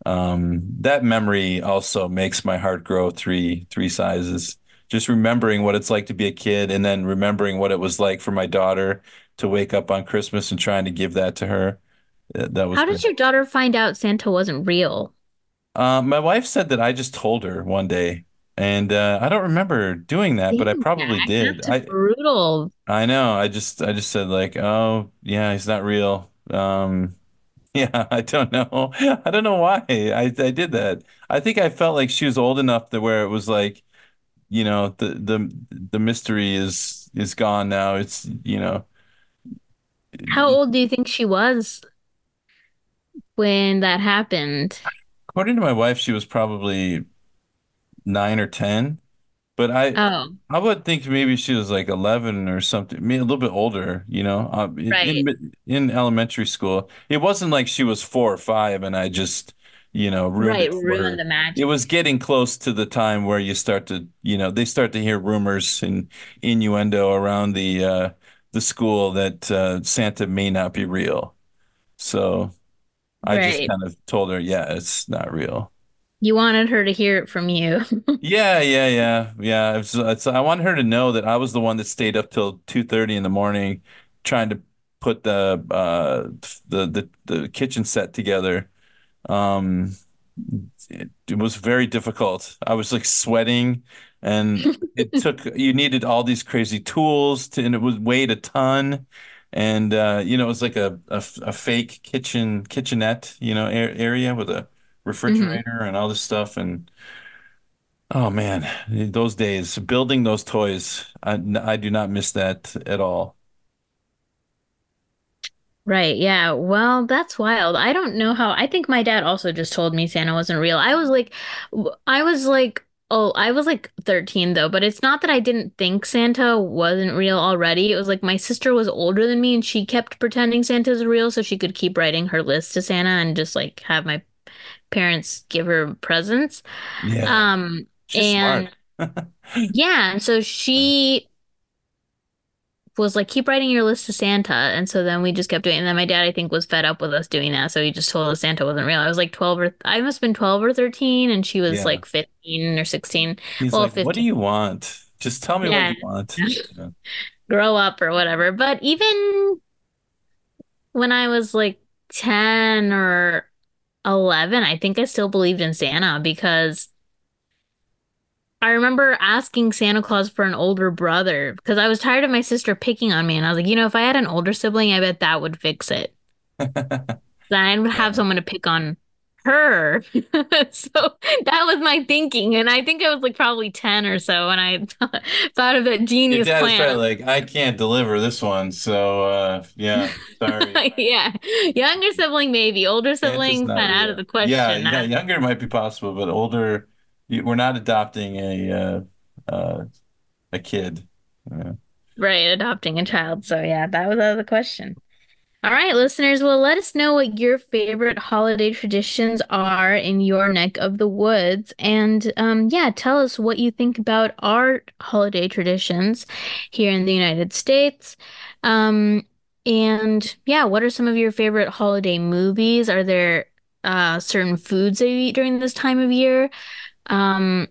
Um, that memory also makes my heart grow three three sizes. Just remembering what it's like to be a kid and then remembering what it was like for my daughter to wake up on Christmas and trying to give that to her. That, that was How great. did your daughter find out Santa wasn't real? Uh, my wife said that I just told her one day, and uh, I don't remember doing that, but I probably Jack, did. I brutal. I know. I just I just said like, oh yeah, he's not real. Um, Yeah, I don't know. I don't know why I I did that. I think I felt like she was old enough that where it was like, you know, the the the mystery is is gone now. It's, you know, How old do you think she was when that happened? according to my wife, she was probably nine or 10, but I Oh, I would think maybe she was like 11 or something, maybe a little bit older, you know, in right. in in elementary school. It wasn't like she was four or five and I just you know, ruin right, it for ruin her. the magic. It was getting close to the time where you start to, you know, they start to hear rumors and innuendo around the uh, the school that uh, Santa may not be real. So I just kind of told her, yeah, it's not real. You wanted her to hear it from you. Yeah, yeah, yeah, yeah. It's, it's, I want her to know that I was the one that stayed up till 2:30 in the morning trying to put the uh the the, the kitchen set together. Um it, it was very difficult. I was like sweating and it took you needed all these crazy tools to and it was weighed a ton. And uh you know, it was like a a, a fake kitchen kitchenette, you know, a area with a hmm refrigerator and all this stuff and Oh man, those days building those toys, I, I do not miss that at all. Right, yeah. Well, that's wild. I don't know how. I think my dad also just told me Santa wasn't real. I was like, I was like, oh, I was like 13 though, but it's not that I didn't think Santa wasn't real already. It was like my sister was older than me and she kept pretending Santa's real so she could keep writing her list to Santa and just like have my parents give her presents. Yeah, Um, she's and yeah, and so she was like, keep writing your list to Santa. And so then we just kept doing it. And then my dad, I think, was fed up with us doing that. So he just told us Santa wasn't real. I was like 12 or I must have been 12 or 13, and she was Yeah. like 15 or 16. He's Well, like, "What do you want? Just tell me what you want." Yeah. Grow up or whatever. But even when I was like 10 or 11, I think I still believed in Santa because I remember asking Santa Claus for an older brother because I was tired of my sister picking on me. And I was like, you know, if I had an older sibling, I bet that would fix it. Then I would have someone to pick on her. So that was my thinking. And I think I was like probably 10 or so when I thought of that Your genius probably plan. like, "I can't deliver this one." So, uh, yeah, sorry. Yeah. Younger sibling, maybe. Older sibling, not out of the Yeah, question. yeah, Uh, younger might be possible, but older, we're not adopting a uh, uh, a kid. Yeah. right, adopting a child. So yeah, that was out of the question. All right, listeners, well, let us know what your favorite holiday traditions are in your neck of the woods. And um, yeah, tell us what you think about our holiday traditions here in the United States. Um, and yeah, what are some of your favorite holiday movies? Are there uh, certain foods that you eat during this time of year? Um,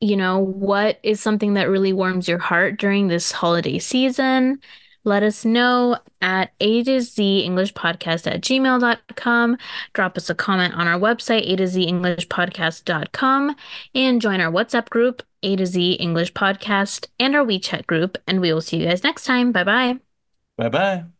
you know, what is something that really warms your heart during this holiday season? Let us know at A to Z English Podcast at gmail dot com. Drop us a comment on our website, A to Z English Podcast dot com, and join our WhatsApp group, A to Z English Podcast, and our WeChat group. And we will see you guys next time. Bye bye. Bye bye.